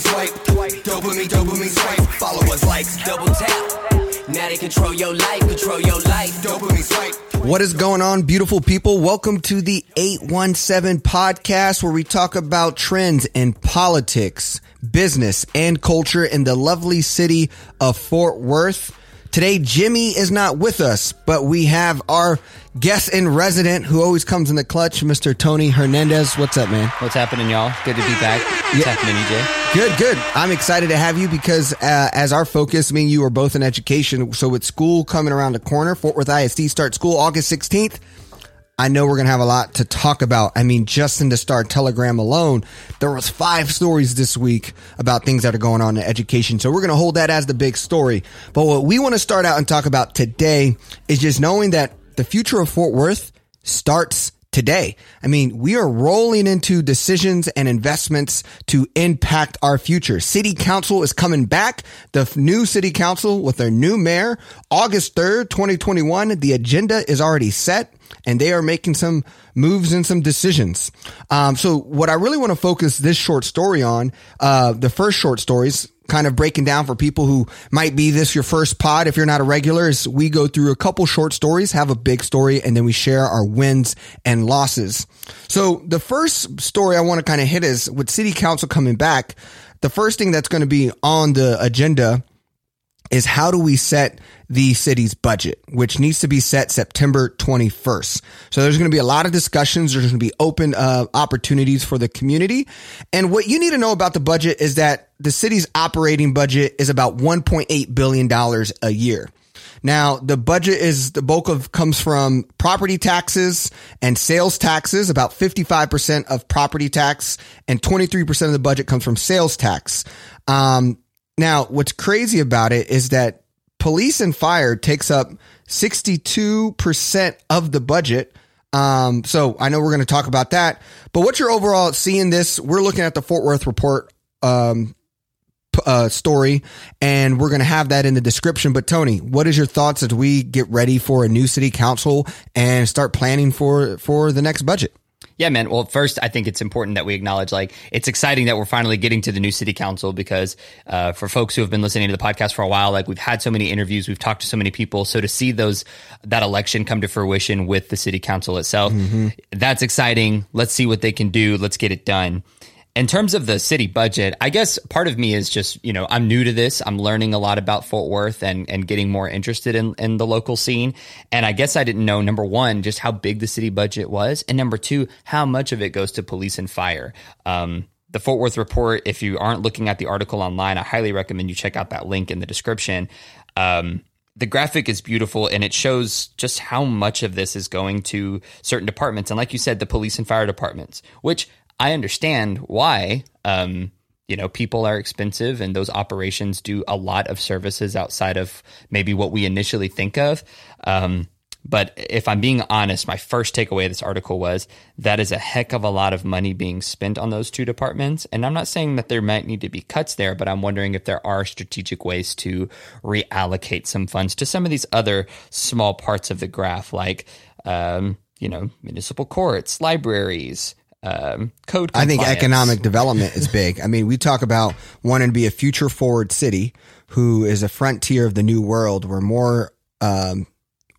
dopamine swipe, dopamine, dopamine swipe. Followers likes, double tap. Now they control your life, control your life. Dopamine swipe. What is going on, beautiful people? Welcome to the 817 podcast where we talk about trends in politics, business, and culture in the lovely city of Fort Worth. Today, Jimmy is not with us, but we have our guest in resident who always comes in the clutch, Mr. Tony Hernandez. What's up, man? What's happening, y'all? Good to be back. What's happening, EJ? Good, good. I'm excited to have you because uh, as our focus, me and you are both in education. So with school coming around the corner, Fort Worth ISD starts school August 16th. I know we're going to have a lot to talk about. I mean, just in the Star Telegram alone, there was five stories this week about things that are going on in education. So we're going to hold that as the big story. But what we want to start out and talk about today is just knowing that the future of Fort Worth starts today. I mean, we are rolling into decisions and investments to impact our future. City council is coming back. The new city council with their new mayor, August 3rd, 2021. The agenda is already set and they are making some moves and some decisions. Um, so what I really want to focus this short story on, uh, the first short stories, kind of breaking down for people who might be this your first pod. If you're not a regular, is we go through a couple short stories, have a big story, and then we share our wins and losses. So the first story I want to kind of hit is with city council coming back. The first thing that's going to be on the agenda is how do we set the city's budget, which needs to be set September 21st. So there's going to be a lot of discussions. There's going to be open uh, opportunities for the community. And what you need to know about the budget is that the city's operating budget is about $1.8 billion a year. Now, the budget is the bulk of comes from property taxes and sales taxes, about 55% of property tax and 23% of the budget comes from sales tax. Um, now, what's crazy about it is that police and fire takes up 62% of the budget. Um, so I know we're going to talk about that, but what's your overall seeing this? We're looking at the Fort Worth report, um, uh, story, and we're going to have that in the description. But Tony, what is your thoughts as we get ready for a new city council and start planning for, for the next budget? Yeah, man. Well, first, I think it's important that we acknowledge, like, it's exciting that we're finally getting to the new city council because, uh, for folks who have been listening to the podcast for a while, like, we've had so many interviews, we've talked to so many people. So to see those, that election come to fruition with the city council itself, that's exciting. Let's see what they can do. Let's get it done. In terms of the city budget, I guess part of me is just, you know, I'm new to this. I'm learning a lot about Fort Worth and, and getting more interested in, in the local scene. And I guess I didn't know, number one, just how big the city budget was. And number two, how much of it goes to police and fire. Um, the Fort Worth report, if you aren't looking at the article online, I highly recommend you check out that link in the description. Um, the graphic is beautiful and it shows just how much of this is going to certain departments. And like you said, the police and fire departments, which I understand why. Um, you know, people are expensive and those operations do a lot of services outside of maybe what we initially think of. Um, but if I'm being honest, my first takeaway of this article was that is a heck of a lot of money being spent on those two departments. And I'm not saying that there might need to be cuts there, but I'm wondering if there are strategic ways to reallocate some funds to some of these other small parts of the graph, like, um, you know, municipal courts, libraries, um, code. I think economic development is big. I mean, we talk about wanting to be a future forward city who is a frontier of the new world where more, um,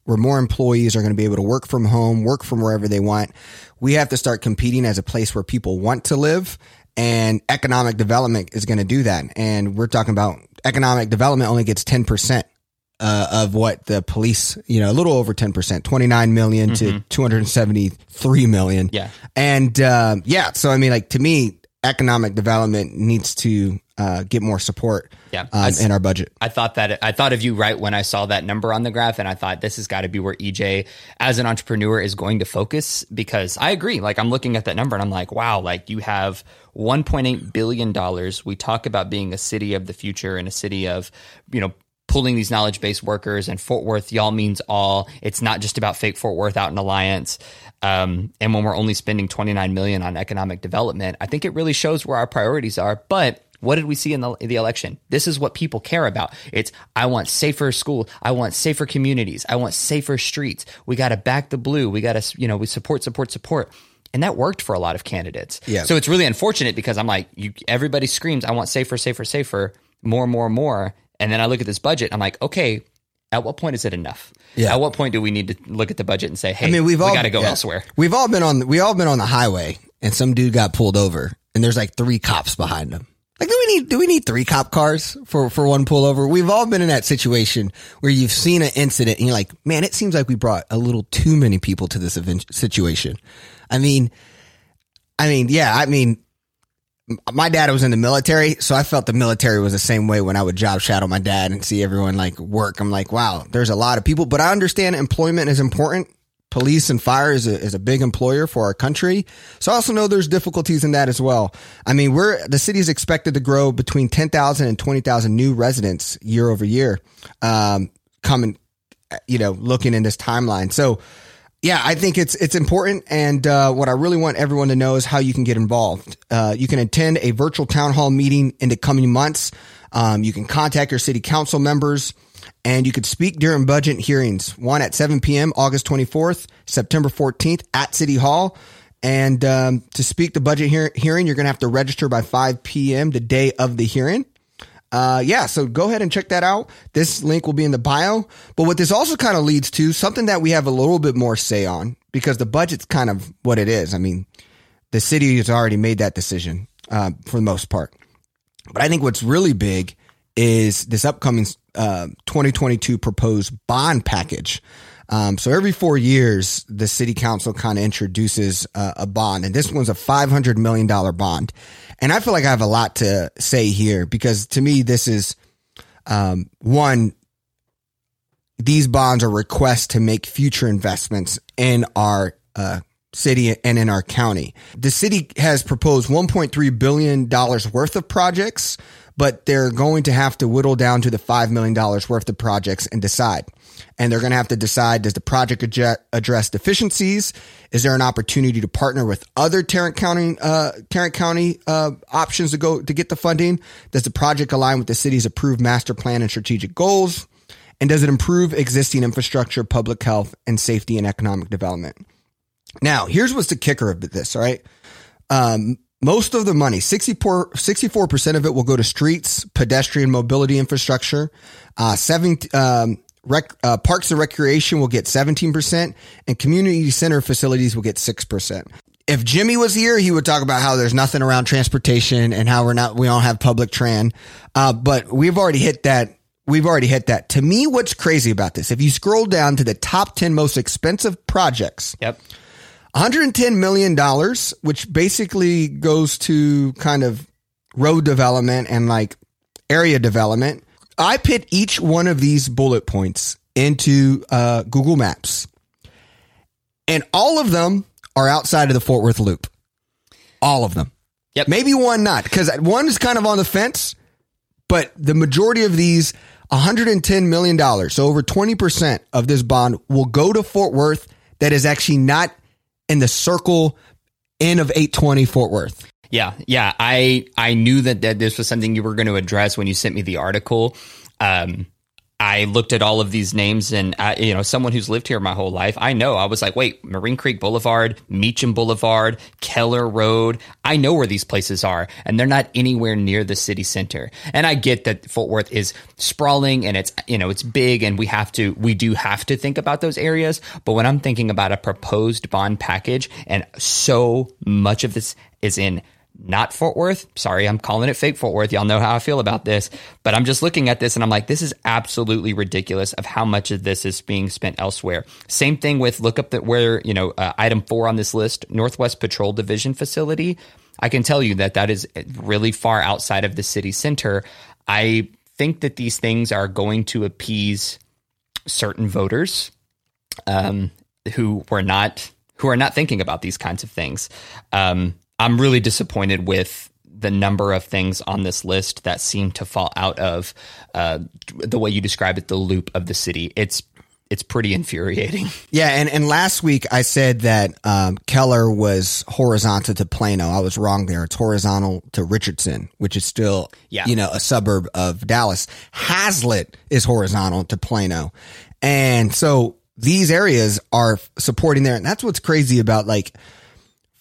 where more employees are going to be able to work from home, work from wherever they want. We have to start competing as a place where people want to live and economic development is going to do that. And we're talking about economic development only gets 10%. Uh, of what the police, you know, a little over 10%, 29 million to 273 million. Yeah. And, um, yeah, so I mean, like to me, economic development needs to, uh, get more support Yeah. um, in our budget. I thought that I thought of you right when I saw that number on the graph, and I thought this has got to be where EJ, as an entrepreneur, is going to focus because I agree. Like I'm looking at that number and I'm like, wow, like you have 1.8 billion dollars. We talk about being a city of the future and a city of, you know. Pulling these knowledge based workers and Fort Worth, y'all means all. It's not just about fake Fort Worth out in Alliance. Um, and when we're only spending 29 million on economic development, I think it really shows where our priorities are. But what did we see in the, in the election? This is what people care about. It's, I want safer school. I want safer communities. I want safer streets. We got to back the blue. We got to, you know, we support, support, support. And that worked for a lot of candidates. Yeah. So it's really unfortunate because I'm like, you, everybody screams, I want safer, safer, safer, more, more, more. And then I look at this budget. I'm like, okay, at what point is it enough? Yeah. At what point do we need to look at the budget and say, hey, I mean, we've we all got to go yeah. elsewhere? We've all been on we all been on the highway, and some dude got pulled over, and there's like three cops behind him. Like, do we need do we need three cop cars for for one pullover? We've all been in that situation where you've seen an incident, and you're like, man, it seems like we brought a little too many people to this event situation. I mean, I mean, yeah, I mean. My dad was in the military, so I felt the military was the same way when I would job shadow my dad and see everyone like work. I'm like, wow, there's a lot of people, but I understand employment is important police and fire is a, is a big employer for our country. So I also know there's difficulties in that as well. I mean, we're, the city is expected to grow between 10,000 and 20,000 new residents year over year, um, coming, you know, looking in this timeline. So, yeah, I think it's it's important, and uh, what I really want everyone to know is how you can get involved. Uh, you can attend a virtual town hall meeting in the coming months. Um, you can contact your city council members, and you could speak during budget hearings. One at 7 p.m. August 24th, September 14th at City Hall. And um, to speak the budget hear- hearing, you're going to have to register by 5 p.m. the day of the hearing. Uh, yeah, so go ahead and check that out. This link will be in the bio. But what this also kind of leads to something that we have a little bit more say on because the budget's kind of what it is. I mean, the city has already made that decision uh, for the most part. But I think what's really big is this upcoming uh, 2022 proposed bond package. Um, so every four years, the city council kind of introduces uh, a bond, and this one's a $500 million bond. And I feel like I have a lot to say here because to me, this is um, one, these bonds are requests to make future investments in our uh, city and in our county. The city has proposed $1.3 billion worth of projects, but they're going to have to whittle down to the $5 million worth of projects and decide. And they're going to have to decide, does the project address deficiencies? Is there an opportunity to partner with other Tarrant County, uh, Tarrant County, uh, options to go to get the funding? Does the project align with the city's approved master plan and strategic goals? And does it improve existing infrastructure, public health, and safety and economic development? Now, here's what's the kicker of this, all right? Um, most of the money, 64, percent of it will go to streets, pedestrian mobility infrastructure. Uh, seven, um, rec, uh, parks and recreation will get 17% and community center facilities will get 6%. If Jimmy was here, he would talk about how there's nothing around transportation and how we're not, we don't have public tran. Uh, but we've already hit that We've already hit that. To me, what's crazy about this, if you scroll down to the top 10 most expensive projects, Yep. 110 million dollars, which basically goes to kind of road development and like area development. I put each one of these bullet points into uh, Google Maps, and all of them are outside of the Fort Worth Loop. All of them. Yep. Maybe one not, because one is kind of on the fence, but the majority of these, 110 million dollars, so over 20 percent of this bond will go to Fort Worth. That is actually not in the circle in of 820 Fort Worth. Yeah, yeah. I I knew that, that this was something you were going to address when you sent me the article. Um, I looked at all of these names, and I, you know, someone who's lived here my whole life, I know. I was like, wait, Marine Creek Boulevard, Meacham Boulevard, Keller Road. I know where these places are, and they're not anywhere near the city center. And I get that Fort Worth is sprawling and it's you know it's big, and we have to we do have to think about those areas. But when I'm thinking about a proposed bond package, and so much of this is in not Fort Worth. Sorry, I'm calling it fake Fort Worth. Y'all know how I feel about this. But I'm just looking at this and I'm like, this is absolutely ridiculous of how much of this is being spent elsewhere. Same thing with look up that where, you know, uh, item four on this list, Northwest Patrol Division facility. I can tell you that that is really far outside of the city center. I think that these things are going to appease certain voters um, who were not who are not thinking about these kinds of things. Um, I'm really disappointed with the number of things on this list that seem to fall out of uh, the way you describe it, the loop of the city. It's it's pretty infuriating. Yeah, and, and last week I said that um, Keller was horizontal to Plano. I was wrong there. It's horizontal to Richardson, which is still Yeah. you know a suburb of Dallas. Haslet is horizontal to Plano, and so these areas are supporting there. And that's what's crazy about like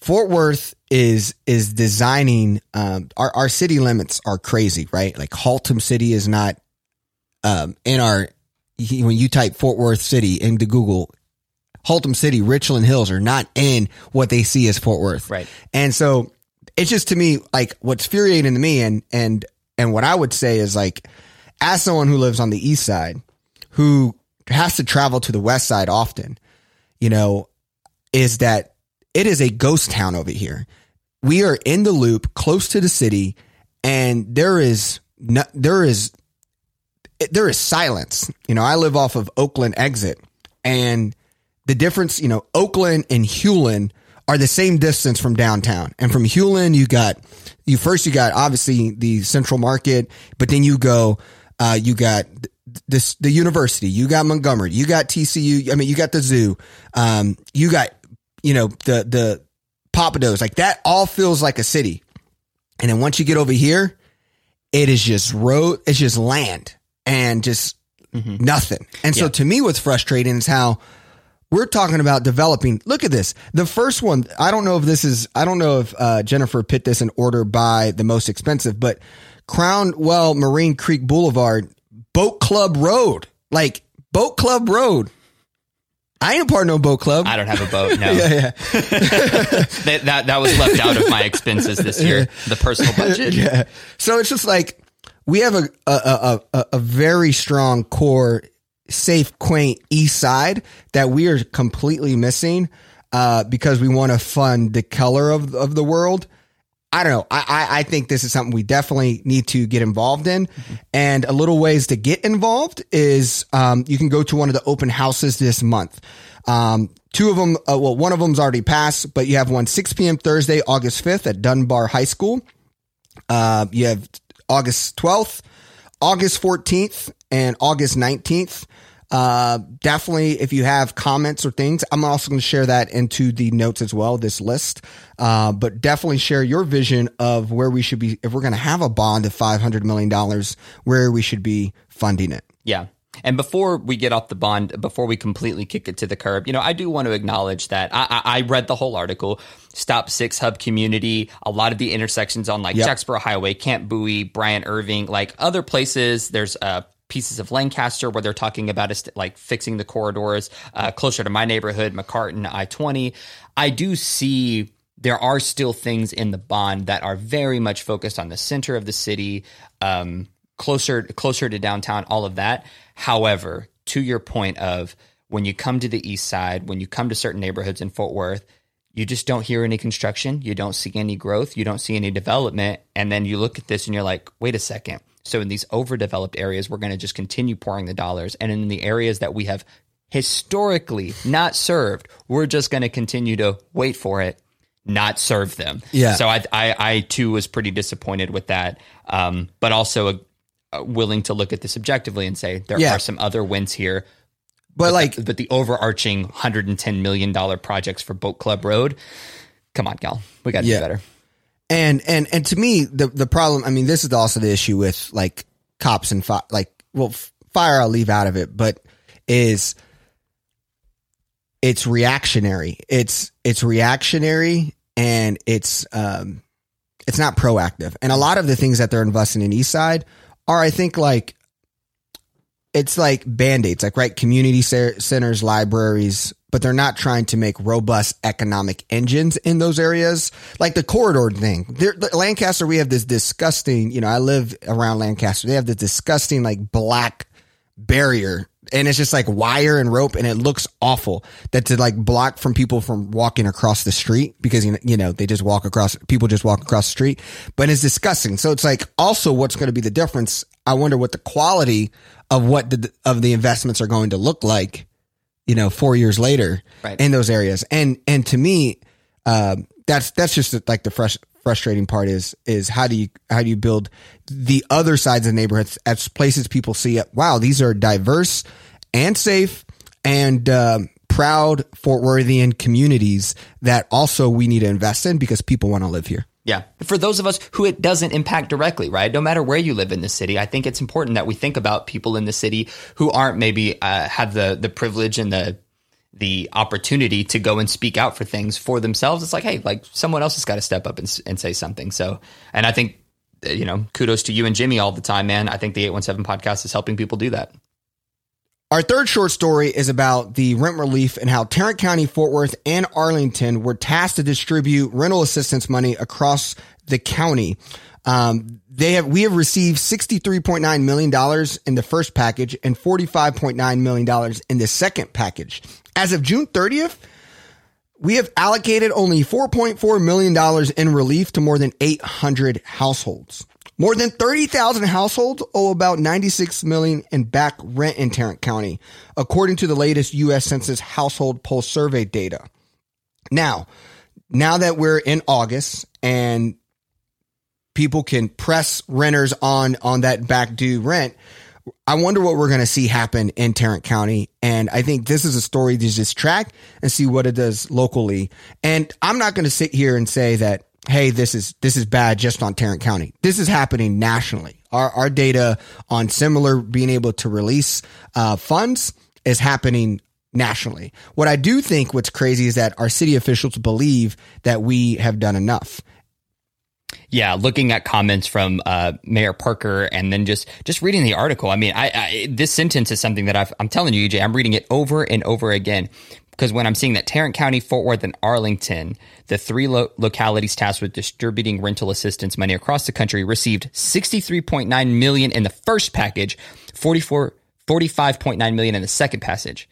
Fort Worth is is designing um, our our city limits are crazy, right? Like Haltom City is not um, in our when you type Fort Worth City into Google, Haltom City, Richland Hills are not in what they see as Fort Worth, Right. And so it's just to me like what's infuriating to me, and and and what I would say is like, as someone who lives on the east side, who has to travel to the west side often, you know, is that it is a ghost town over here. We are in the loop, close to the city, and there is no, there is there is silence. You know, I live off of Oakland exit, and the difference, you know, Oakland and Hulen are the same distance from downtown. And from Hulen, you got you first you got obviously the Central Market, but then you go, uh, you got this the university, you got Montgomery, you got TCU. I mean, you got the zoo, um, you got you know the the Pappadeaux. Like that all feels like a city. And then once you get over here, it is just road, it's just land and just nothing. And so Yeah. to me, what's frustrating is how we're talking about developing. Look at this. The first one, I don't know if this is, I don't know if uh, Jennifer put this in order by the most expensive, but Cromwell Marine Creek Boulevard, Boat Club Road, like Boat Club Road. I ain't a part of no boat club. I don't have a boat. No, yeah, yeah. that, that that was left out of my expenses this year. The personal budget. yeah. So it's just like we have a a, a, a, a very strong core, safe, quaint East Side that we are completely missing uh, because we want to fund the color of of the world. I don't know. I, I I think this is something we definitely need to get involved in, and a little ways to get involved is um, you can go to one of the open houses this month. Um, two of them, uh, well, one of them's already passed, but you have one 6 p.m. Thursday, August 5th at Dunbar High School. Uh, you have August 12th, August 14th, and August 19th. Uh, definitely, if you have comments or things, I'm also going to share that into the notes as well, this list. Uh, but definitely share your vision of where we should be, if we're going to have a bond of $500 million, where we should be funding it. Yeah. And before we get off the bond, before we completely kick it to the curb, you know, I do want to acknowledge that I, I, I read the whole article. Stop Six Hub Community, a lot of the intersections on like Yep. Jacksboro Highway, Camp Bowie, Bryant Irving, like other places. There's uh, pieces of Lancaster where they're talking about us like fixing the corridors uh, closer to my neighborhood, McCartan, I twenty. I do see there are still things in the bond that are very much focused on the center of the city, um, closer closer to downtown, all of that. However, to your point of when you come to the east side, when you come to certain neighborhoods in Fort Worth, you just don't hear any construction, you don't see any growth, you don't see any development, and then you look at this and you're like, wait a second. So in these overdeveloped areas, we're going to just continue pouring the dollars, and in the areas that we have historically not served, we're just going to continue to wait for it, not serve them. Yeah. So I, I, I too was pretty disappointed with that, um, but also uh, willing to look at this objectively and say there Yeah. are some other wins here. But like, But the overarching $110 million projects for Boat Club Road, come on, gal, we got to Yeah. do better. And and and to me, the the problem. I mean, this is also the issue with like cops and fi- like well, fire. I'll leave out of it, but is it's reactionary. It's it's reactionary, and it's um, it's not proactive. And a lot of the things that they're investing in East Side are, I think, like it's like band-aids like right community centers libraries but they're not trying to make robust economic engines in those areas. Like the corridor thing. There, the- lancaster we have this disgusting you know i live around lancaster. They have this disgusting like black barrier and it's just like wire and rope and it looks awful. That to like block from people from walking across the street because you you know they just walk across people just walk across the street but it's disgusting. So it's like also what's going to be the difference i wonder what the quality of what the of the investments are going to look like you know 4 years later Right. in those areas and and to me um that's that's just like the fresh frustrating part is is how do you how do you build the other sides of neighborhoods as places people see it wow these are diverse and safe and um, proud Fort Worthian communities that also we need to invest in because people want to live here. Yeah. For those of us who it doesn't impact directly, right? No matter where you live in the city, I think it's important that we think about people in the city who aren't maybe uh, have the the privilege and the the opportunity to go and speak out for things for themselves. It's like, hey, like someone else has got to step up and, and say something. So, and I think, uh, you know, kudos to you and Jimmy all the time, man. I think the 817 podcast is helping people do that. Our third short story is about the rent relief and how Tarrant County, Fort Worth, and Arlington were tasked to distribute rental assistance money across the county. Um, they have we have received $63.9 million in the first package and $45.9 million in the second package. As of June 30th, we have allocated only $4.4 million in relief to more than 800 households. More than 30,000 households owe about 96 million in back rent in Tarrant County, according to the latest U.S. Census household pulse survey data. Now, now that we're in August and people can press renters on on that back due rent, I wonder what we're going to see happen in Tarrant County. And I think this is a story to just track and see what it does locally. And I'm not going to sit here and say that hey, this is this is bad just on Tarrant County. This is happening nationally. Our our data on similar being able to release uh, funds is happening nationally. What I do think what's crazy is that our city officials believe that we have done enough. Yeah, looking at comments from uh, Mayor Parker and then just just reading the article. I mean, I, I this sentence is something that i am telling you, EJ. I'm reading it over and over again because when I'm seeing that Tarrant County, Fort Worth, and Arlington, the three lo- localities tasked with distributing rental assistance money across the country, received 63.9 million in the first package, 44, 45.9 million in the second passage.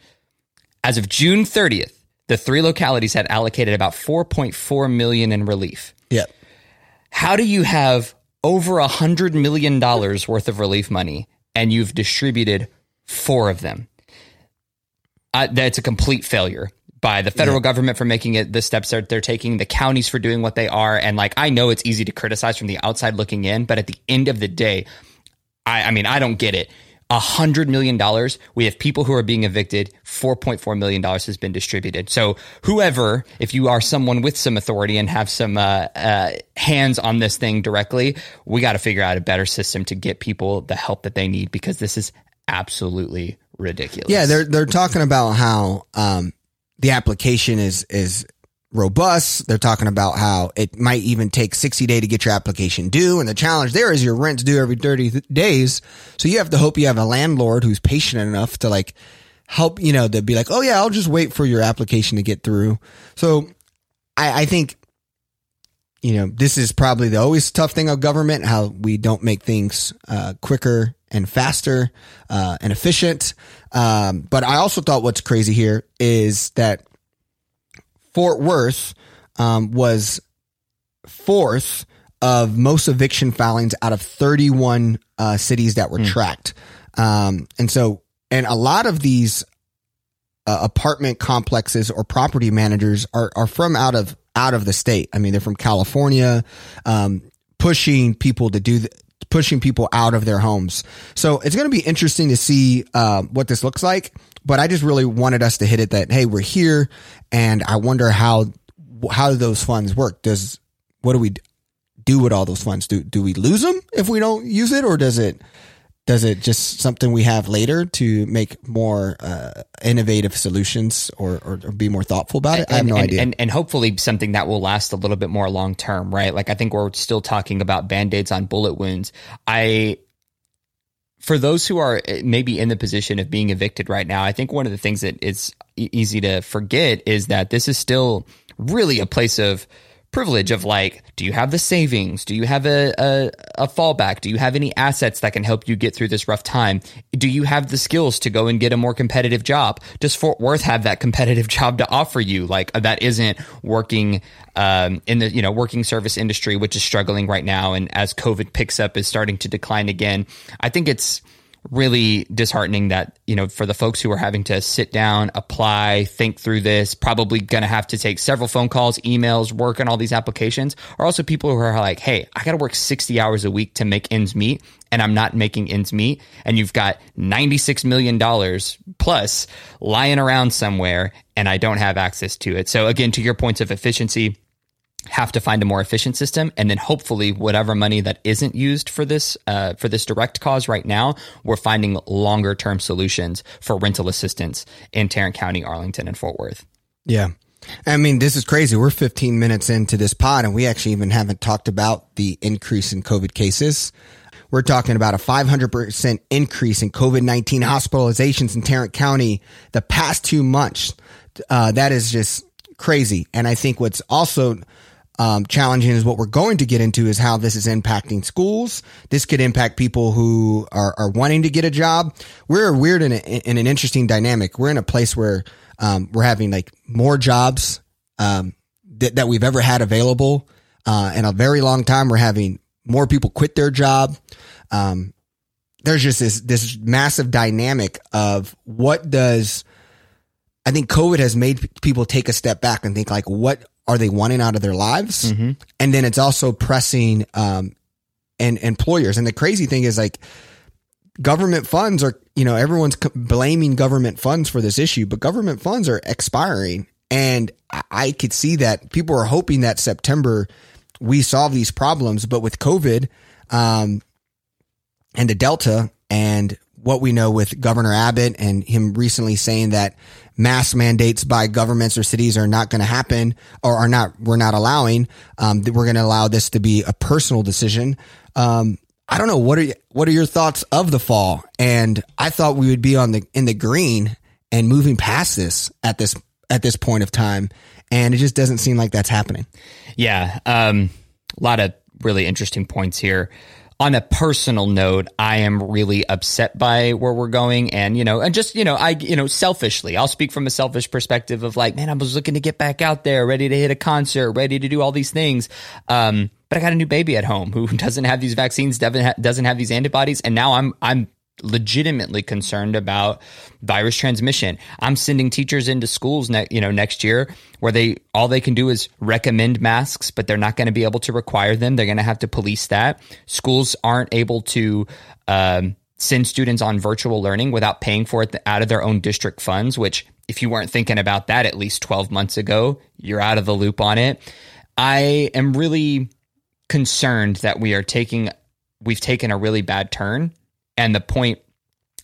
As of June 30th, the three localities had allocated about 4.4 million in relief. Yeah. How do you have over a hundred million dollars worth of relief money and you've distributed four of them? uh, that's a complete failure by the federal yeah. government for making it the steps that they're taking, the counties for doing what they are. And like, I know it's easy to criticize from the outside looking in, but at the end of the day, I, I mean, I don't get it. A hundred million dollars. We have people who are being evicted. Four point four million dollars has been distributed. So whoever, if you are someone with some authority and have some uh, uh, hands on this thing directly, we got to figure out a better system to get people the help that they need because this is absolutely ridiculous. Yeah, they're they're talking about how um, the application is is robust. They're talking about how it might even take 60 day to get your application due. And the challenge there is your rent's due every 30 th- days. So you have to hope you have a landlord who's patient enough to like help, you know, to be like, Oh yeah, I'll just wait for your application to get through. So I, I think, you know, this is probably the always tough thing of government, how we don't make things uh, quicker and faster uh, and efficient. Um, but I also thought what's crazy here is that Fort Worth um, was fourth of most eviction filings out of 31 uh, cities that were mm. tracked. Um, and so, and a lot of these uh, apartment complexes or property managers are, are from out of out of the state. I mean, they're from California, um, pushing people to do pushing people out of their homes. So it's going to be interesting to see uh, what this looks like. But I just really wanted us to hit it that hey, we're here, and I wonder how how do those funds work? Does what do we do with all those funds? Do do we lose them if we don't use it, or does it does it just something we have later to make more uh, innovative solutions or, or, or, be more thoughtful about it? I have no and, idea. And, and hopefully something that will last a little bit more long term, right? Like I think we're still talking about band aids on bullet wounds. I, for those who are eh, maybe in the position of being evicted right now, I think one of the things that it's easy to forget is that this is still really a place of privilege of like, do you have the savings? Do you have a, a, a, fallback? Do you have any assets that can help you get through this rough time? Do you have the skills to go and get a more competitive job? Does Fort Worth have that competitive job to offer you? Like that isn't working um, in the you know working service industry, which is struggling right now, and as COVID picks up, is starting to decline again. I think it's really disheartening that you know for the folks who are having to sit down apply think through this probably going to have to take several phone calls emails work on all these applications are also people who are like hey i got to work 60 hours a week to make ends meet and i'm not making ends meet and you've got 96 million dollars plus lying around somewhere and i don't have access to it. So again to your points of efficiency have to find a more efficient system and then hopefully whatever money that isn't used for this uh, for this direct cause right now we're finding longer term solutions for rental assistance in tarrant county arlington and fort worth Yeah. I mean, this is crazy. We're 15 minutes into this pod and we actually even haven't talked about the increase in COVID cases. We're talking about a 500% increase in COVID-19 hospitalizations in Tarrant County the past two months. Uh, that is just crazy. And I think what's also um, challenging is what we're going to get into is how this is impacting schools. This could impact people who are, are wanting to get a job. We're weird in, a, in an interesting dynamic. We're in a place where um, we're having like more jobs um, that, that we've ever had available uh, in a very long time. We're having more people quit their job. Um, there's just this this massive dynamic of what does I think COVID has made people take a step back and think like, what are they wanting out of their lives? And then it's also pressing um, and employers. And the crazy thing is like government funds are, you know, everyone's c- blaming government funds for this issue, but government funds are expiring. And I- I could see that people are hoping that September we solve these problems, but with COVID, um, and the Delta and what we know with Governor Abbott and him recently saying that mass mandates by governments or cities are not going to happen or are not, we're not allowing, um, that we're going to allow this to be a personal decision. Um, I don't know. What are, y- what are your thoughts of the fall? And I thought we would be on the, in the green and moving past this at this, at this point of time. And it just doesn't seem like that's happening. Yeah, um, a lot of really interesting points here. On a personal note, I am really upset by where we're going, and you know, and just you know, I you know, selfishly, I'll speak from a selfish perspective of like, man, I was looking to get back out there, ready to hit a concert, ready to do all these things. Um, but I got a new baby at home who doesn't have these vaccines, doesn't doesn't have these antibodies, and now I'm I'm legitimately concerned about virus transmission. I'm sending teachers into schools ne- you know next year where they all they can do is recommend masks, but they're not going to be able to require them. They're going to have to police that. Schools aren't able to um, send students on virtual learning without paying for it out of their own district funds, which if you weren't thinking about that at least 12 months ago, you're out of the loop on it. I am really concerned that we are taking we've taken a really bad turn and the point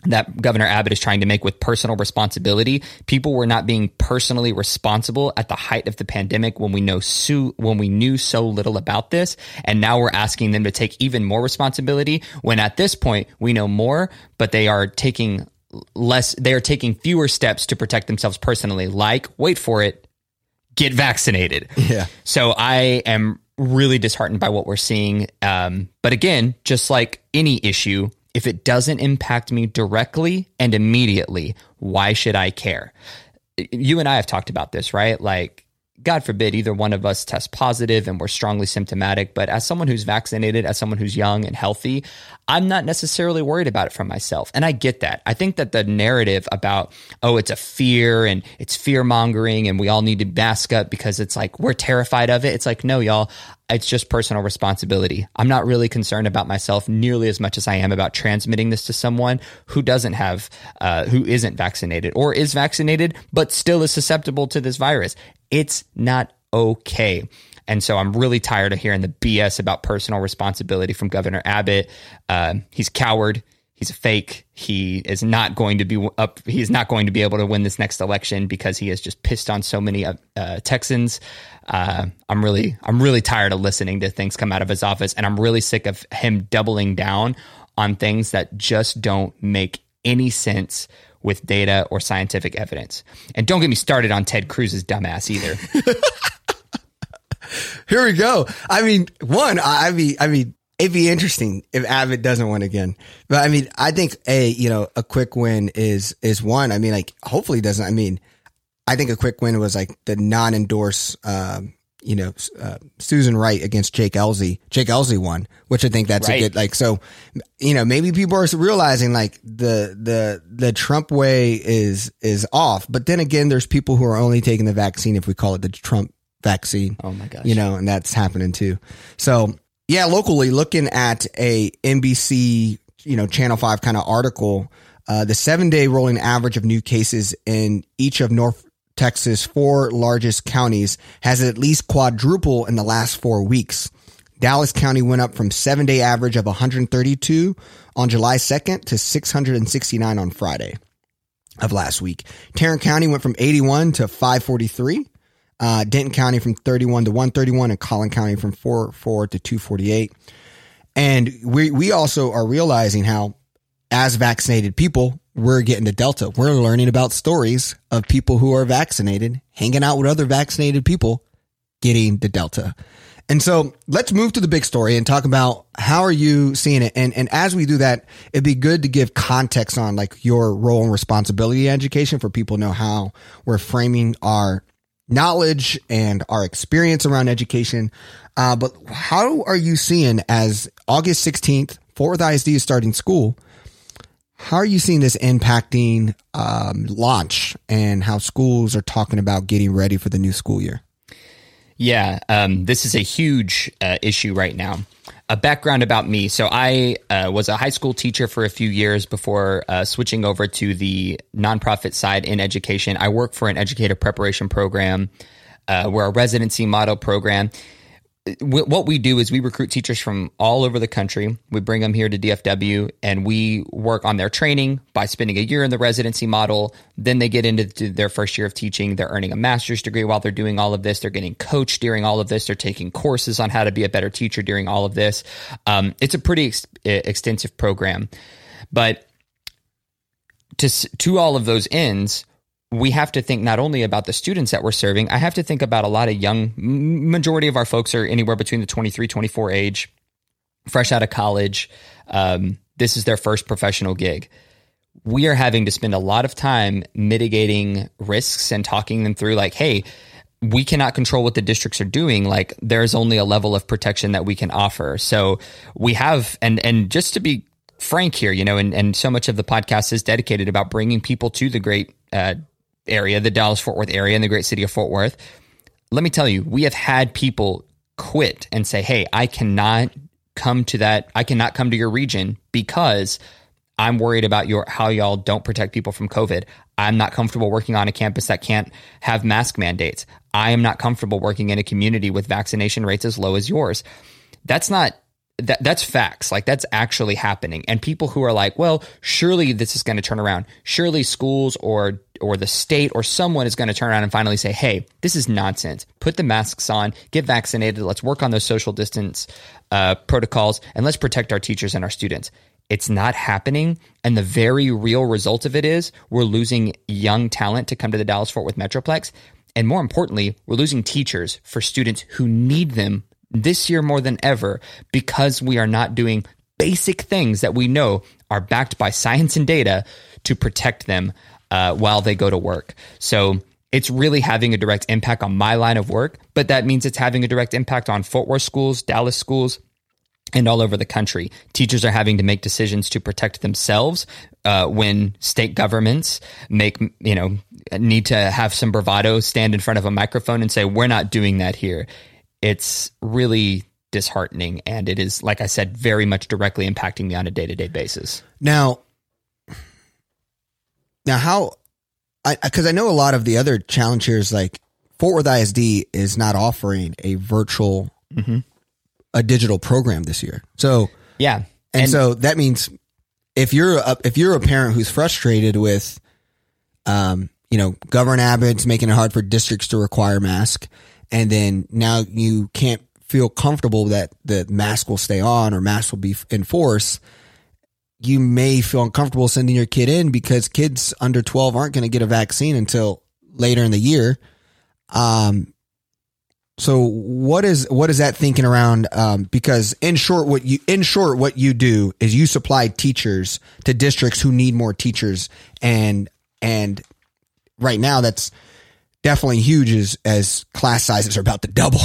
that Governor Abbott is trying to make with personal responsibility. People were not being personally responsible at the height of the pandemic when we know so, when we knew so little about this, and now we're asking them to take even more responsibility. When at this point we know more, but they are taking less. They are taking fewer steps to protect themselves personally. Like, wait for it, get vaccinated. Yeah. So I am really disheartened by what we're seeing. Um, but again, just like any issue, if it doesn't impact me directly and immediately, why should I care? You and I have talked about this, right? Like, God forbid either one of us test positive and we're strongly symptomatic. But as someone who's vaccinated, as someone who's young and healthy, I'm not necessarily worried about it for myself. And I get that. I think that the narrative about, oh, it's a fear and it's fear mongering and we all need to mask up because it's like we're terrified of it. It's like, no, y'all, it's just personal responsibility. I'm not really concerned about myself nearly as much as I am about transmitting this to someone who doesn't have, uh, who isn't vaccinated or is vaccinated, but still is susceptible to this virus. It's not okay. And so I'm really tired of hearing the BS about personal responsibility from Governor Abbott. Uh, he's coward. He's a fake. He is not going to be up. He is not going to be able to win this next election because he has just pissed on so many uh, uh, Texans. Uh, I'm really, I'm really tired of listening to things come out of his office, and I'm really sick of him doubling down on things that just don't make any sense with data or scientific evidence. And don't get me started on Ted Cruz's dumbass either. Here we go. I mean, one, I mean, I mean, it'd be interesting if Abbott doesn't win again. But I mean, I think a you know a quick win is is one. I mean, like hopefully doesn't. I mean, I think a quick win was like the non-endorse, um, you know, uh, Susan Wright against Jake Ellzey. Jake Ellzey won, which I think that's Right. a good like. So, you know, maybe people are realizing like the the the Trump way is is off. But then again, there's people who are only taking the vaccine if we call it the Trump vaccine. Oh my gosh. You know, and that's happening too. So yeah, locally looking at a NBC, you know, Channel Five kind of article, uh, the seven day rolling average of new cases in each of North Texas, four largest counties, has at least quadruple in the last four weeks. Dallas County went up from seven day average of 132 on July 2nd to 669 on Friday of last week. Tarrant County went from 81 to 543. Uh, Denton County from 31 to 131 and Collin County from 44 to 248. And we, we also are realizing how as vaccinated people, we're getting the Delta. We're learning about stories of people who are vaccinated, hanging out with other vaccinated people, getting the Delta. And so let's move to the big story and talk about how are you seeing it? And, and as we do that, it'd be good to give context on like your role and responsibility in education for people to know how we're framing our knowledge and our experience around education. Uh, but how are you seeing as August 16th, Fort Worth ISD is starting school? How are you seeing this impacting um, launch and how schools are talking about getting ready for the new school year? Yeah, um, this is a huge uh, issue right now. A background about me. So, I uh, was a high school teacher for a few years before uh, switching over to the nonprofit side in education. I work for an educator preparation program. Uh, we're a residency model program what we do is we recruit teachers from all over the country. We bring them here to DFW and we work on their training by spending a year in the residency model. Then they get into their first year of teaching. They're earning a master's degree while they're doing all of this. They're getting coached during all of this. They're taking courses on how to be a better teacher during all of this. Um, it's a pretty ex- extensive program. But to, to all of those ends, we have to think not only about the students that we're serving, I have to think about a lot of young, majority of our folks are anywhere between the 23, 24 age, fresh out of college. Um, this is their first professional gig. We are having to spend a lot of time mitigating risks and talking them through, like, hey, we cannot control what the districts are doing like there's only a level of protection that we can offer so we have and and just to be frank here you know and, and so much of the podcast is dedicated about bringing people to the great uh, area, the Dallas Fort Worth area, and the great city of Fort Worth. Let me tell you, we have had people quit and say, Hey, I cannot come to that. I cannot come to your region because I'm worried about your how y'all don't protect people from COVID. I'm not comfortable working on a campus that can't have mask mandates. I am not comfortable working in a community with vaccination rates as low as yours. That's not that that's facts. Like that's actually happening. And people who are like, well, surely this is going to turn around. Surely schools or or the state or someone is going to turn around and finally say, "Hey, this is nonsense. Put the masks on, get vaccinated. Let's work on those social distance uh, protocols, and let's protect our teachers and our students." It's not happening, and the very real result of it is we're losing young talent to come to the Dallas Fort Worth Metroplex, and more importantly, we're losing teachers for students who need them this year more than ever because we are not doing basic things that we know are backed by science and data to protect them uh, while they go to work. So it's really having a direct impact on my line of work, but that means it's having a direct impact on Fort Worth schools, Dallas schools, and all over the country. Teachers are having to make decisions to protect themselves uh, when state governments make, you know, need to have some bravado, stand in front of a microphone and say, we're not doing that here. It's really disheartening. And it is, like I said, very much directly impacting me on a day to day basis. Now, now, how? I because I know a lot of the other challengers, like Fort Worth ISD, is not offering a virtual, mm-hmm. a digital program this year. So yeah, and, and so that means if you're a, if you're a parent who's frustrated with, um, you know, Governor Abbott's making it hard for districts to require mask, and then now you can't feel comfortable that the mask will stay on or mask will be enforced you may feel uncomfortable sending your kid in because kids under 12 aren't going to get a vaccine until later in the year. Um, so what is what is that thinking around? Um, because in short, what you in short what you do is you supply teachers to districts who need more teachers, and and right now that's definitely huge as as class sizes are about to double.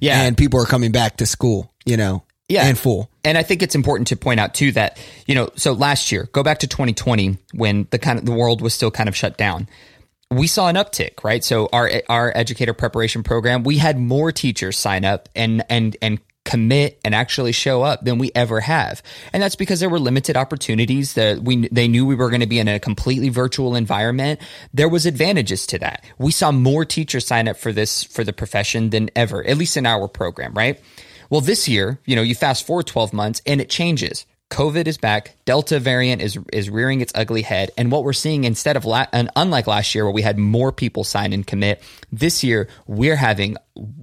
Yeah, and people are coming back to school. You know, yeah. and full. And I think it's important to point out too that, you know, so last year, go back to 2020 when the kind of the world was still kind of shut down. We saw an uptick, right? So our our educator preparation program, we had more teachers sign up and and and commit and actually show up than we ever have. And that's because there were limited opportunities that we, they knew we were going to be in a completely virtual environment. There was advantages to that. We saw more teachers sign up for this, for the profession than ever, at least in our program, right? Well, this year, you know, you fast forward 12 months and it changes. COVID is back. Delta variant is is rearing its ugly head, and what we're seeing instead of la- and unlike last year where we had more people sign and commit, this year we're having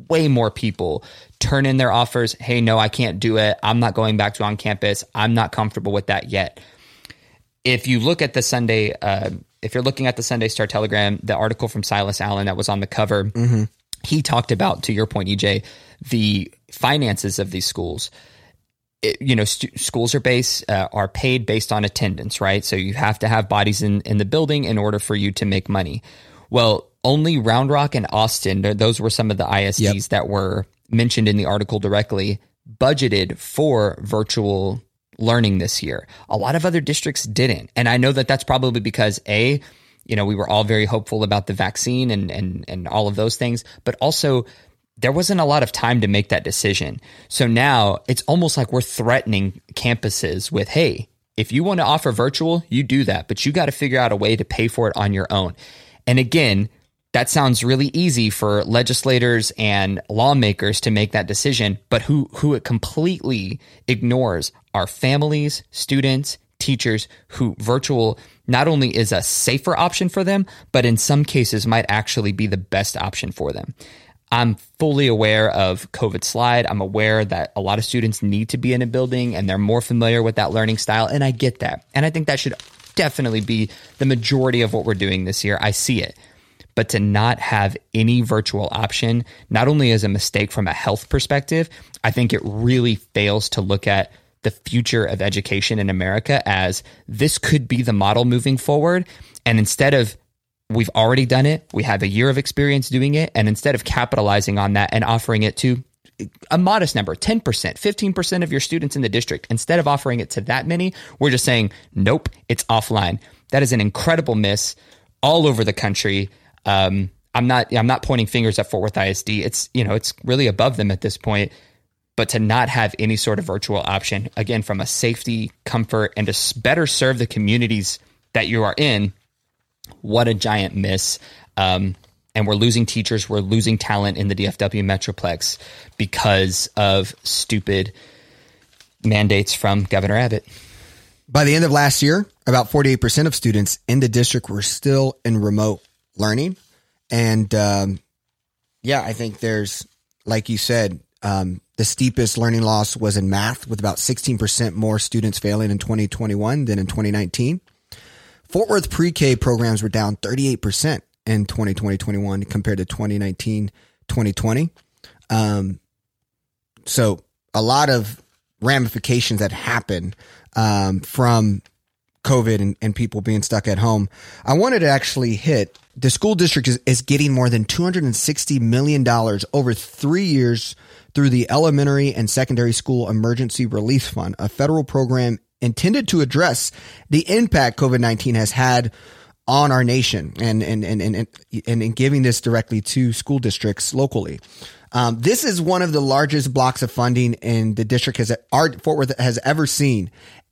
way more people turn in their offers. Hey, no, I can't do it. I'm not going back to on campus. I'm not comfortable with that yet. If you look at the Sunday, uh, if you're looking at the Sunday Star Telegram, the article from Silas Allen that was on the cover, mm-hmm. he talked about, to your point, EJ, the finances of these schools it, you know, st- schools are based uh, are paid based on attendance, right? So you have to have bodies in in the building in order for you to make money. Well, only Round Rock and Austin, those were some of the ISDs yep. that were mentioned in the article directly, budgeted for virtual learning this year. A lot of other districts didn't, and I know that that's probably because a you know we were all very hopeful about the vaccine and and and all of those things, but also there wasn't a lot of time to make that decision. So now it's almost like we're threatening campuses with, hey, if you want to offer virtual, you do that, but you got to figure out a way to pay for it on your own. And again, that sounds really easy for legislators and lawmakers to make that decision, but who who it completely ignores are families, students, teachers who virtual not only is a safer option for them, but in some cases might actually be the best option for them. I'm fully aware of COVID slide. I'm aware that a lot of students need to be in a building and they're more familiar with that learning style. And I get that. And I think that should definitely be the majority of what we're doing this year. I see it. But to not have any virtual option, not only is a mistake from a health perspective, I think it really fails to look at the future of education in America as this could be the model moving forward. And instead of We've already done it. We have a year of experience doing it. And instead of capitalizing on that and offering it to a modest number, 10%, 15% of your students in the district, instead of offering it to that many, we're just saying, nope, it's offline. That is an incredible miss all over the country. Um, I'm not, I'm not pointing fingers at Fort Worth ISD. It's, you know, it's really above them at this point. But to not have any sort of virtual option, again, from a safety, comfort, and to better serve the communities that you are in, what a giant miss. Um, and we're losing teachers, we're losing talent in the DFW Metroplex because of stupid mandates from Governor Abbott. By the end of last year, about 48% of students in the district were still in remote learning. And um, yeah, I think there's, like you said, um, the steepest learning loss was in math, with about 16% more students failing in 2021 than in 2019. Fort Worth pre-K programs were down 38% in 2020 21 compared to 2019 2020. Um, so a lot of ramifications that happen um, from COVID and, and, people being stuck at home. I wanted to actually hit the school district is, is getting more than $260 million over three years through the Elementary and Secondary School Emergency Relief Fund, a federal program intended to address the impact COVID 19 has had on our nation and, and, and, and, and, and giving this directly to school districts locally. Um, this is one of the largest blocks of funding in the district has our Fort Worth has ever seen.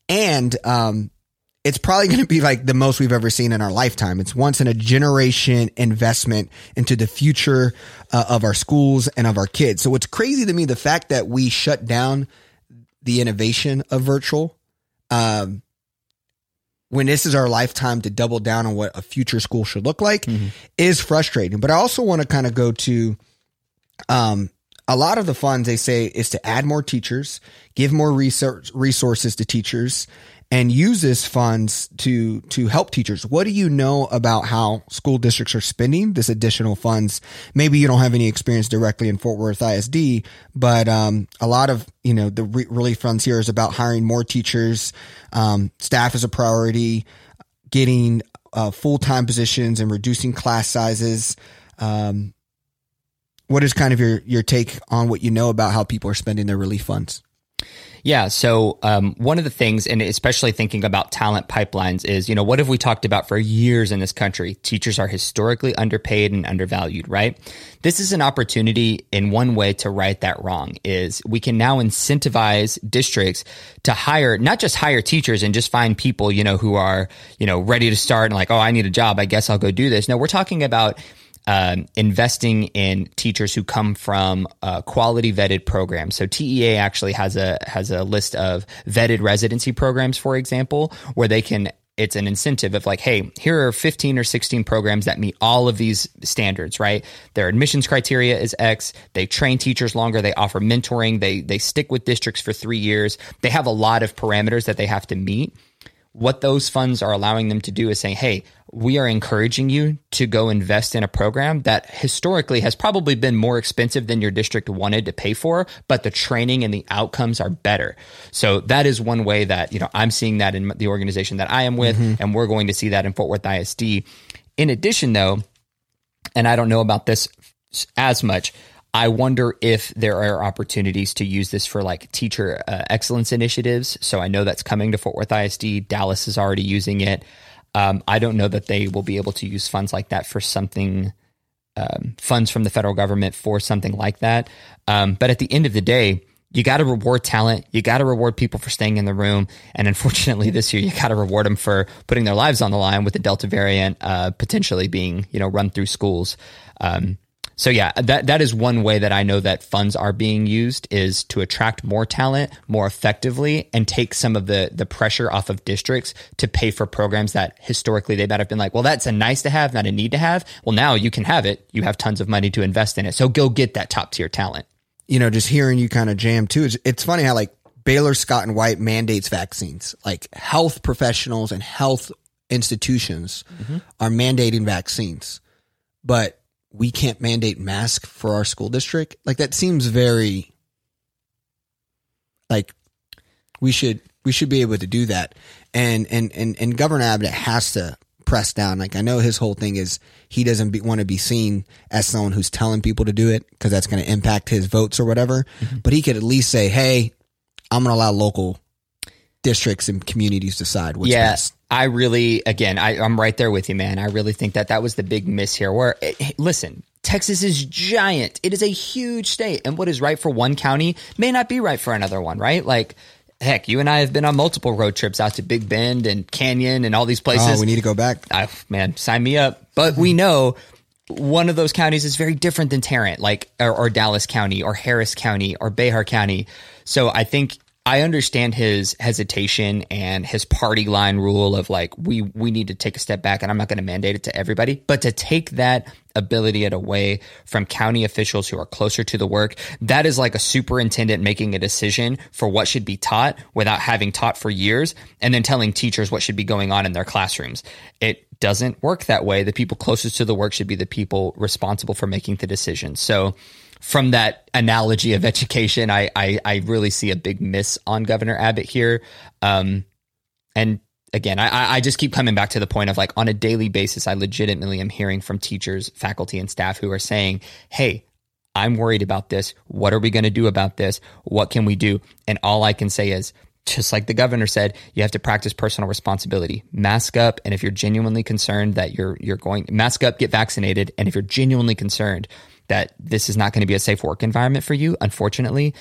And, um, it's probably going to be like the most we've ever seen in our lifetime. It's once in a generation investment into the future uh, of our schools and of our kids. So what's crazy to me, the fact that we shut down the innovation of virtual um, when this is our lifetime to double down on what a future school should look like mm-hmm. is frustrating. But I also want to kind of go to um, a lot of the funds they say is to add more teachers, give more research resources to teachers, and uses funds to to help teachers. What do you know about how school districts are spending this additional funds? Maybe you don't have any experience directly in Fort Worth ISD, but um, a lot of you know the re- relief funds here is about hiring more teachers. Um, staff is a priority, getting uh, full time positions and reducing class sizes. Um, what is kind of your your take on what you know about how people are spending their relief funds? Yeah. So, um, one of the things, and especially thinking about talent pipelines, is, you know, what have we talked about for years in this country? Teachers are historically underpaid and undervalued, right? This is an opportunity in one way to right that wrong is we can now incentivize districts to hire, not just hire teachers and just find people, you know, who are, you know, ready to start and like, oh, I need a job. I guess I'll go do this. No, we're talking about um, investing in teachers who come from uh, quality vetted programs. So TEA actually has a has a list of vetted residency programs, for example, where they can. It's an incentive of like, hey, here are 15 or 16 programs that meet all of these standards, right? Their admissions criteria is X. They train teachers longer. They offer mentoring. They they stick with districts for three years. They have a lot of parameters that they have to meet what those funds are allowing them to do is saying, hey, we are encouraging you to go invest in a program that historically has probably been more expensive than your district wanted to pay for, but the training and the outcomes are better. So that is one way that, you know, I'm seeing that in the organization that I am with, mm-hmm. and we're going to see that in Fort Worth ISD. In addition, though, and I don't know about this as much, I wonder if there are opportunities to use this for like teacher uh, excellence initiatives. So I know that's coming to Fort Worth ISD. Dallas is already using it. Um, I don't know that they will be able to use funds like that for something, um, funds from the federal government for something like that. Um, but at the end of the day, you got to reward talent. You got to reward people for staying in the room. And unfortunately, this year you got to reward them for putting their lives on the line with the Delta variant uh, potentially being, you know, run through schools. Um, so yeah, that that is one way that I know that funds are being used is to attract more talent more effectively and take some of the the pressure off of districts to pay for programs that historically they might have been like, well, that's a nice to have, not a need to have. Well, now you can have it. You have tons of money to invest in it. So go get that top tier talent. You know, just hearing you kind of jam too. It's, it's funny how like Baylor Scott and White mandates vaccines. Like health professionals and health institutions mm-hmm. are mandating vaccines. But we can't mandate mask for our school district. Like that seems very like we should we should be able to do that. And and and and Governor Abbott has to press down. Like I know his whole thing is he doesn't want to be seen as someone who's telling people to do it because that's going to impact his votes or whatever. Mm-hmm. But he could at least say, "Hey, I'm going to allow local districts and communities decide what's yeah, best." I really, again, I, I'm right there with you, man. I really think that that was the big miss here. Where, eh, listen, Texas is giant. It is a huge state. And what is right for one county may not be right for another one, right? Like, heck, you and I have been on multiple road trips out to Big Bend and Canyon and all these places. Oh, we need to go back. I, man, sign me up. But we know one of those counties is very different than Tarrant, like, or, or Dallas County or Harris County or Behar County. So I think I understand his hesitation and his party line rule of like we we need to take a step back and I'm not going to mandate it to everybody, but to take that ability it away from county officials who are closer to the work, that is like a superintendent making a decision for what should be taught without having taught for years and then telling teachers what should be going on in their classrooms. It doesn't work that way. The people closest to the work should be the people responsible for making the decision. So from that analogy of education, I, I, I really see a big miss on Governor Abbott here. Um, and again, I, I just keep coming back to the point of like on a daily basis, I legitimately am hearing from teachers, faculty, and staff who are saying, Hey, I'm worried about this. What are we going to do about this? What can we do? And all I can say is, just like the governor said, you have to practice personal responsibility. Mask up, and if you're genuinely concerned that you're you're going mask up, get vaccinated, and if you're genuinely concerned that this is not going to be a safe work environment for you, unfortunately,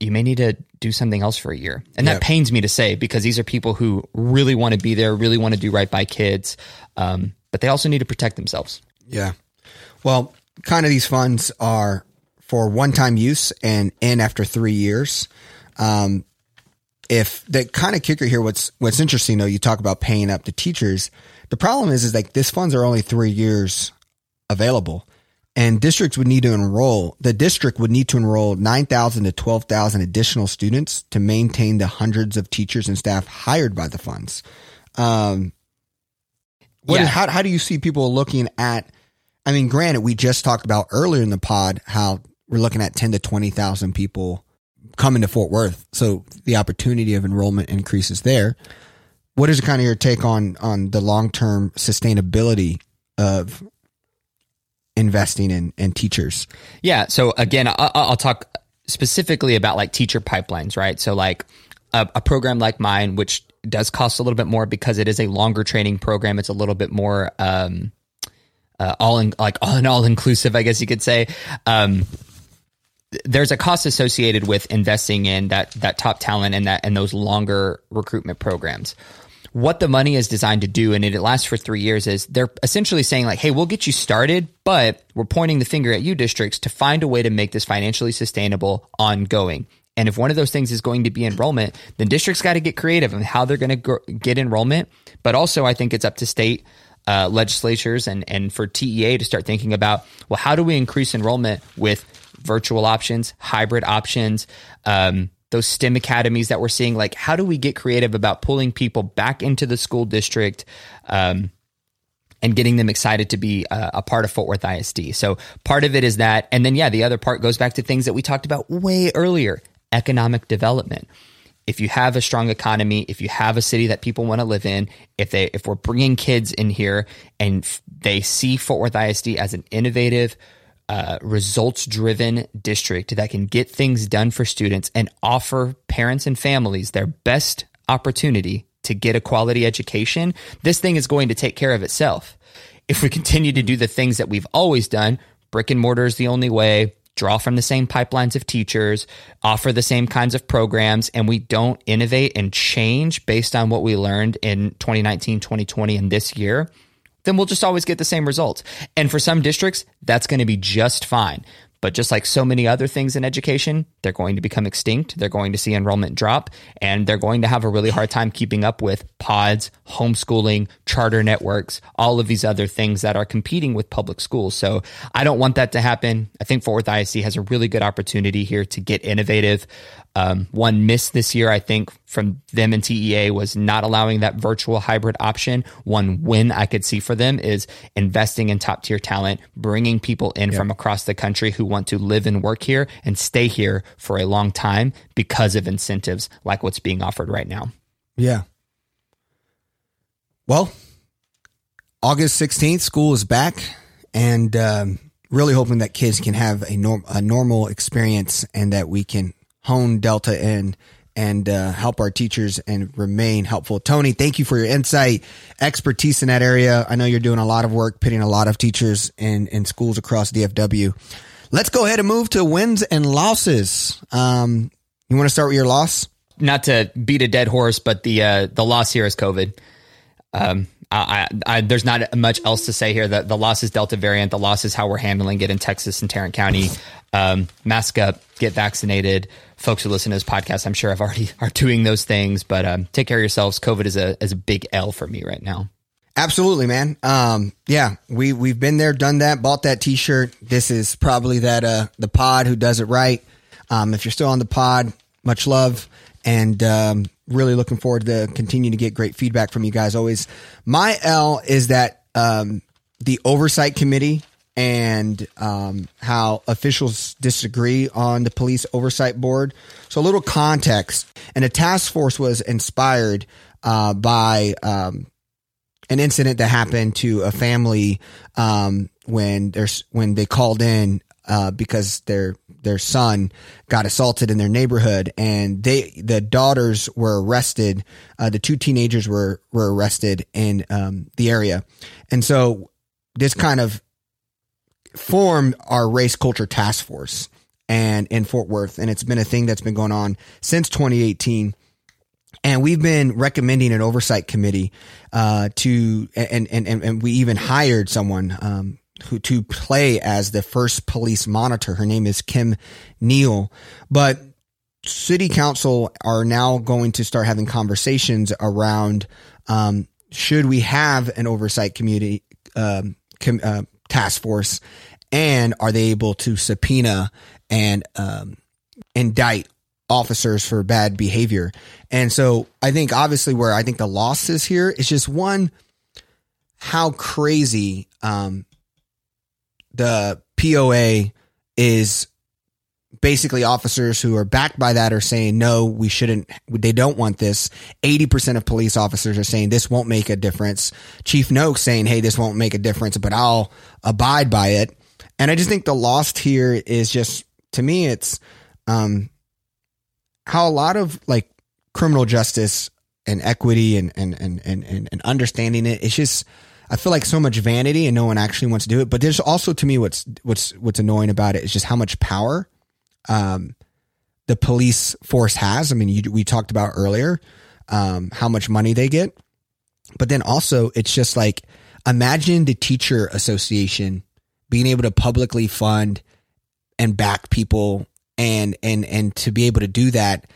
you may need to do something else for a year. And that pains me to say because these are people who really want to be there, really want to do right by kids, um, but they also need to protect themselves. Yeah. Well, kind of these funds are for one time use and in after three years. Um, if the kind of kicker here, what's what's interesting though, you talk about paying up the teachers. The problem is, is like this funds are only three years available and districts would need to enroll the district would need to enroll 9,000 to 12,000 additional students to maintain the hundreds of teachers and staff hired by the funds. Um, what, yeah. how, how do you see people looking at, I mean, granted, we just talked about earlier in the pod how we're looking at 10 to 20,000 people coming to Fort Worth. So the opportunity of enrollment increases there. What is kind of your take on, on the long-term sustainability of investing in, in teachers? Yeah. So again, I, will talk specifically about like teacher pipelines, right? So like a, a program like mine, which does cost a little bit more because it is a longer training program. It's a little bit more um, uh, all in like all in all inclusive, I guess you could say. Um, there's a cost associated with investing in that that top talent and that and those longer recruitment programs. What the money is designed to do, and it, lasts for three years, is they're essentially saying like, "Hey, we'll get you started, but we're pointing the finger at you districts to find a way to make this financially sustainable, ongoing." And if one of those things is going to be enrollment, then districts got to get creative on how they're going to get enrollment. But also, I think it's up to state uh, legislatures and and for TEA to start thinking about well, how do we increase enrollment with virtual options, hybrid options, um, those STEM academies that we're seeing? Like, how do we get creative about pulling people back into the school district? Um, and getting them excited to be a, a, part of Fort Worth ISD. So part of it is that. And then, yeah, the other part goes back to things that we talked about way earlier economic development. If you have a strong economy, if you have a city that people want to live in, if they if we're bringing kids in here and they see Fort Worth ISD as an innovative, uh, results driven district that can get things done for students and offer parents and families their best opportunity to get a quality education, this thing is going to take care of itself. If we continue to do the things that we've always done, brick and mortar is the only way, draw from the same pipelines of teachers, offer the same kinds of programs, and we don't innovate and change based on what we learned in 2019, 2020, and this year, then we'll just always get the same results. And for some districts, that's going to be just fine. But just like so many other things in education, they're going to become extinct. They're going to see enrollment drop and they're going to have a really hard time keeping up with pods, homeschooling, charter networks, all of these other things that are competing with public schools. So I don't want that to happen. I think Fort Worth ISD has a really good opportunity here to get innovative. Um, one miss this year, I think, from them and TEA was not allowing that virtual hybrid option. One win I could see for them is investing in top tier talent, bringing people in yep. from across the country who want to live and work here and stay here for a long time because of incentives like what's being offered right now. Yeah. Well, August 16th, school is back and um, really hoping that kids can have a, norm- a normal experience and that we can hone Delta in and uh, help our teachers and remain helpful. Tony, thank you for your insight, expertise in that area. I know you're doing a lot of work, pitting a lot of teachers in, in schools across DFW. Let's go ahead and move to wins and losses. Um, you want to start with your loss? Not to beat a dead horse, but the uh, the loss here is COVID. Um, I, I, there's not much else to say here. The, the loss is Delta variant. The loss is how we're handling it in Texas and Tarrant County. Um, mask up, get vaccinated. Folks who listen to this podcast, I'm sure I've already are doing those things, but um, take care of yourselves. COVID is a is a big L for me right now. Absolutely, man. Um, yeah, we we've been there, done that, bought that T-shirt. This is probably that uh the pod who does it right. Um, if you're still on the pod, much love, and um, really looking forward to continue to get great feedback from you guys. Always, my L is that um, the oversight committee and um, how officials disagree on the police oversight board. So, a little context: and a task force was inspired uh, by um, an incident that happened to a family um, when there's when they called in uh, because their their son got assaulted in their neighborhood, and they the daughters were arrested. Uh, the two teenagers were were arrested in um, the area, and so this kind of formed our race culture task force and in Fort Worth, and it's been a thing that's been going on since 2018 and we've been recommending an oversight committee uh, to and, and and we even hired someone um, who to play as the first police monitor. Her name is Kim Neal, but city council are now going to start having conversations around um, should we have an oversight community um, com, uh, task force, and are they able to subpoena and um, indict officers for bad behavior. And so I think obviously where I think the loss is here is just one, how crazy um, the POA is basically officers who are backed by that are saying no we shouldn't they don't want this. 80% of police officers are saying this won't make a difference. Chief noakes saying hey this won't make a difference but i'll abide by it. And i just think the lost here is just to me it's um, how a lot of like criminal justice and equity and and and and and, and understanding it, it's just I feel like so much vanity and no one actually wants to do it. But there's also to me what's what's what's annoying about it is just how much power um, the police force has. I mean, you, we talked about earlier um, how much money they get, but then also it's just like imagine the teacher association being able to publicly fund and back people and and and to be able to do that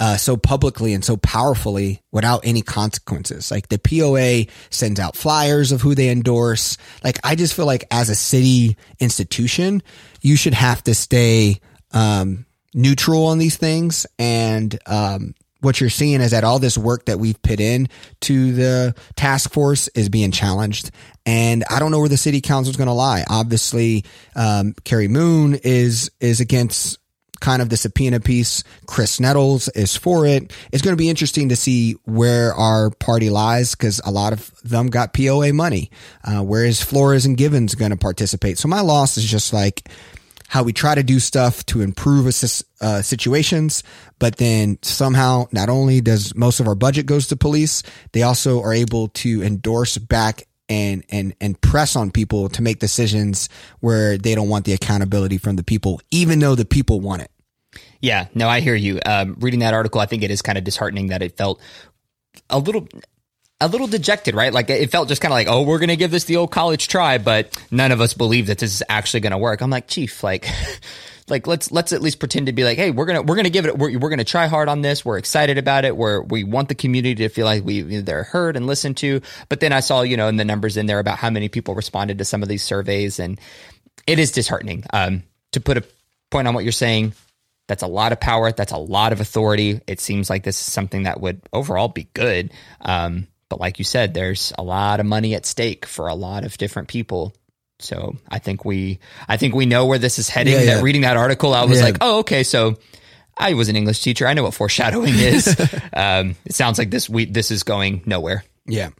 uh, so publicly and so powerfully without any consequences. Like the POA sends out flyers of who they endorse. Like I just feel like as a city institution, you should have to stay um, neutral on these things. And um, what you're seeing is that all this work that we've put in to the task force is being challenged. And I don't know where the city council is going to lie. Obviously, um, Cary Moon is is against kind of the subpoena piece. Chris Nettles is for it. It's going to be interesting to see where our party lies because a lot of them got POA money. Uh, where is Flores and Bivens going to participate? So my loss is just like how we try to do stuff to improve uh, situations, but then somehow not only does most of our budget goes to police, they also are able to endorse back and and and press on people to make decisions where they don't want the accountability from the people, even though the people want it. Yeah, no, I hear you. Um, reading that article, I think it is kind of disheartening that it felt a little a little dejected, right? Like it felt just kind of like, oh, we're going to give this the old college try, but none of us believe that this is actually going to work. I'm like, chief, like, like let's let's at least pretend to be like, hey, we're gonna we're gonna give it, we're, we're gonna try hard on this. We're excited about it. We're we want the community to feel like we they're heard and listened to. But then I saw, you know, in the numbers in there about how many people responded to some of these surveys, and it is disheartening. Um, to put a point on what you're saying, that's a lot of power. That's a lot of authority. It seems like this is something that would overall be good. Um, but like you said, there's a lot of money at stake for a lot of different people. So I think we, I think we know where this is heading. Yeah, yeah. That reading that article, I was Yeah. like, oh, okay. So I was an English teacher. I know what foreshadowing is. um, it sounds like this we this is going nowhere. Yeah.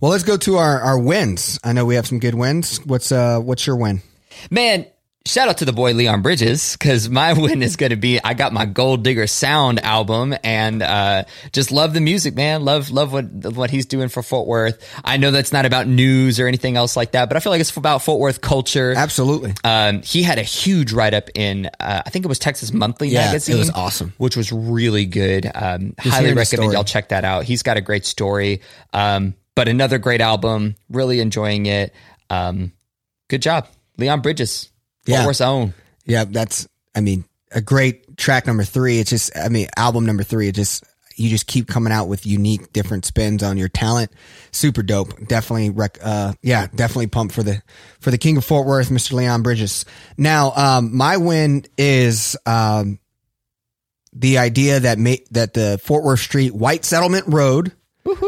Well, let's go to our, our wins. I know we have some good wins. What's uh what's your win? Man, shout out to the boy Leon Bridges because my win is going to be I got my Gold Digger Sound album and uh, just love the music, man. Love love what what he's doing for Fort Worth. I know that's not about news or anything else like that, but I feel like it's about Fort Worth culture. Absolutely. Um, he had a huge write up in uh, I think it was Texas Monthly Yeah, it was awesome. which was really good. Um, highly recommend y'all check that out. He's got a great story. Um, but another great album. Really enjoying it. Um, good job, Leon Bridges. Fort Yeah. Worth's own. Yeah, that's I mean, a great track number 3. It's just I mean, album number 3, it just you just keep coming out with unique different spins on your talent. Super dope. Definitely rec- uh yeah, definitely pumped for the for the King of Fort Worth, Mr. Leon Bridges. Now, um my win is um the idea that ma- that the Fort Worth Street White Settlement Road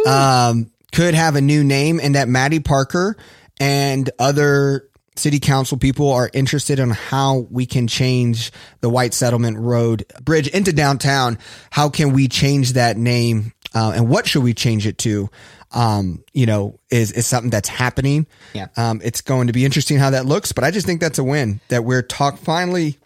um, could have a new name and that Mattie Parker and other city council people are interested in how we can change the White Settlement Road bridge into downtown. How can we change that name? Uh, and what should we change it to? Um, you know, is, is something that's happening. Yeah. Um, it's going to be interesting how that looks, but I just think that's a win that we're talk finally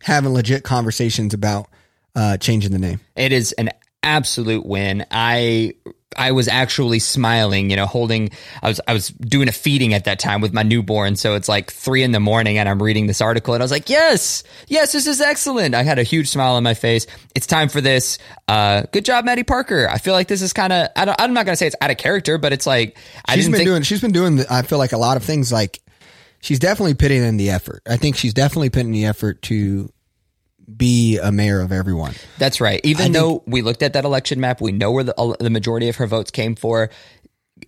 having legit conversations about, uh, changing the name. It is an absolute win. I I was actually smiling, you know, holding I was I was doing a feeding at that time with my newborn. So it's like three in the morning and I'm reading this article and I was like, Yes, yes, this is excellent. I had a huge smile on my face. It's time for this. Uh good job, Mattie Parker. I feel like this is kind of I don't, I'm not gonna say it's out of character, but it's like I she's didn't been think doing she's been doing I feel like a lot of things like she's definitely putting in the effort. I think she's definitely putting the effort to be a mayor of everyone. That's right. Even though we looked at that election map, we know where the, the majority of her votes came for.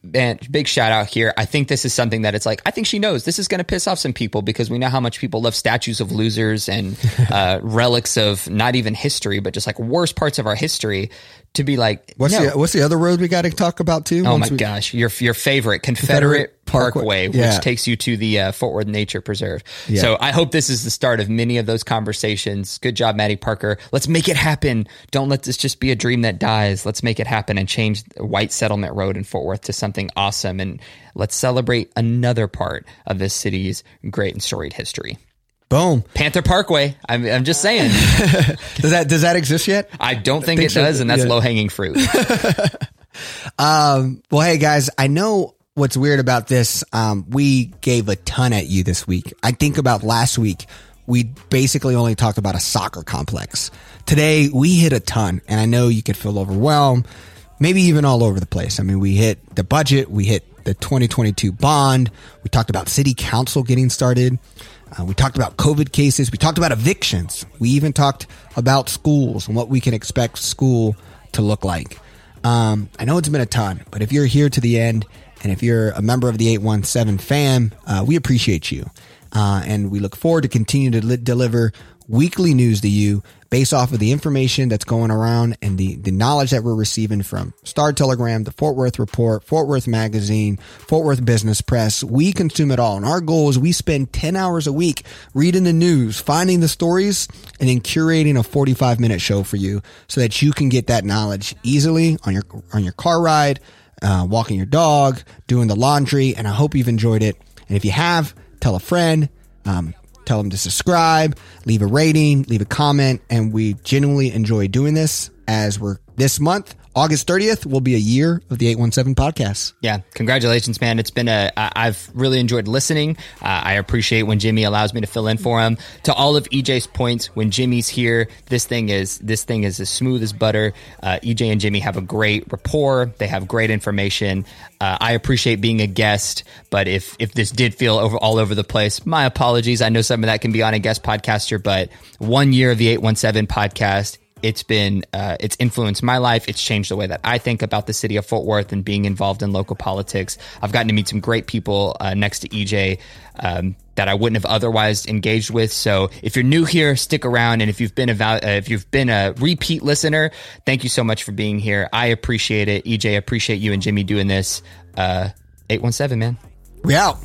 Man, big shout out here. I think this is something that it's like, I think she knows this is going to piss off some people because we know how much people love statues of losers and uh, relics of not even history, but just like worst parts of our history to be like, What's no. the what's the other road we got to talk about too? Oh my we- gosh, your your favorite Confederate, Confederate Parkway, Parkway. which takes you to the uh, Fort Worth Nature Preserve. Yeah. So I hope this is the start of many of those conversations. Good job, Mattie Parker. Let's make it happen. Don't let this just be a dream that dies. Let's make it happen and change White Settlement Road in Fort Worth to something awesome. And let's celebrate another part of this city's great and storied history. Boom. Panther Parkway. I'm, I'm just saying. Does that does that exist yet? I don't think, think it so. does, and that's Yeah. low hanging fruit. Um, well, hey guys, I know what's weird about this. Um, we gave a ton at you this week. I think about last week, we basically only talked about a soccer complex. Today, we hit a ton, and I know you could feel overwhelmed, maybe even all over the place. I mean, we hit the budget, we hit the 2022 bond, we talked about city council getting started. Uh, we talked about COVID cases. We talked about evictions. We even talked about schools and what we can expect school to look like. Um, I know it's been a ton, but if you're here to the end and if you're a member of the 817 fam, uh, we appreciate you. Uh, and we look forward to continue to li- deliver weekly news to you based off of the information that's going around and the, the knowledge that we're receiving from Star Telegram, the Fort Worth Report, Fort Worth Magazine, Fort Worth Business Press. We consume it all. And our goal is we spend 10 hours a week reading the news, finding the stories, and then curating a 45 minute show for you so that you can get that knowledge easily on your, on your car ride, uh, walking your dog, doing the laundry. And I hope you've enjoyed it. And if you have, tell a friend, um, tell them to subscribe, leave a rating, leave a comment. And we genuinely enjoy doing this as we're this month, August 30th, will be a year of the 817 podcast. Yeah, congratulations, man. It's been a, I've really enjoyed listening. Uh, I appreciate when Jimmy allows me to fill in for him. To all of EJ's points, when Jimmy's here, this thing is this thing is as smooth as butter. Uh, EJ and Jimmy have a great rapport. They have great information. Uh, I appreciate being a guest, but if if this did feel over all over the place, my apologies. I know some of that can be on a guest podcaster, but one year of the eight one seven podcast it's been uh, it's influenced my life. It's changed the way that i think about the city of fort worth and being involved in local politics. I've gotten to meet some great people uh, next to ej um, that i wouldn't have otherwise engaged with. So if you're new here stick around. And if you've been a val- uh, if you've been a repeat listener thank you so much for being here. I appreciate it. Ej appreciate you and jimmy doing this. Uh, 817 man. We out.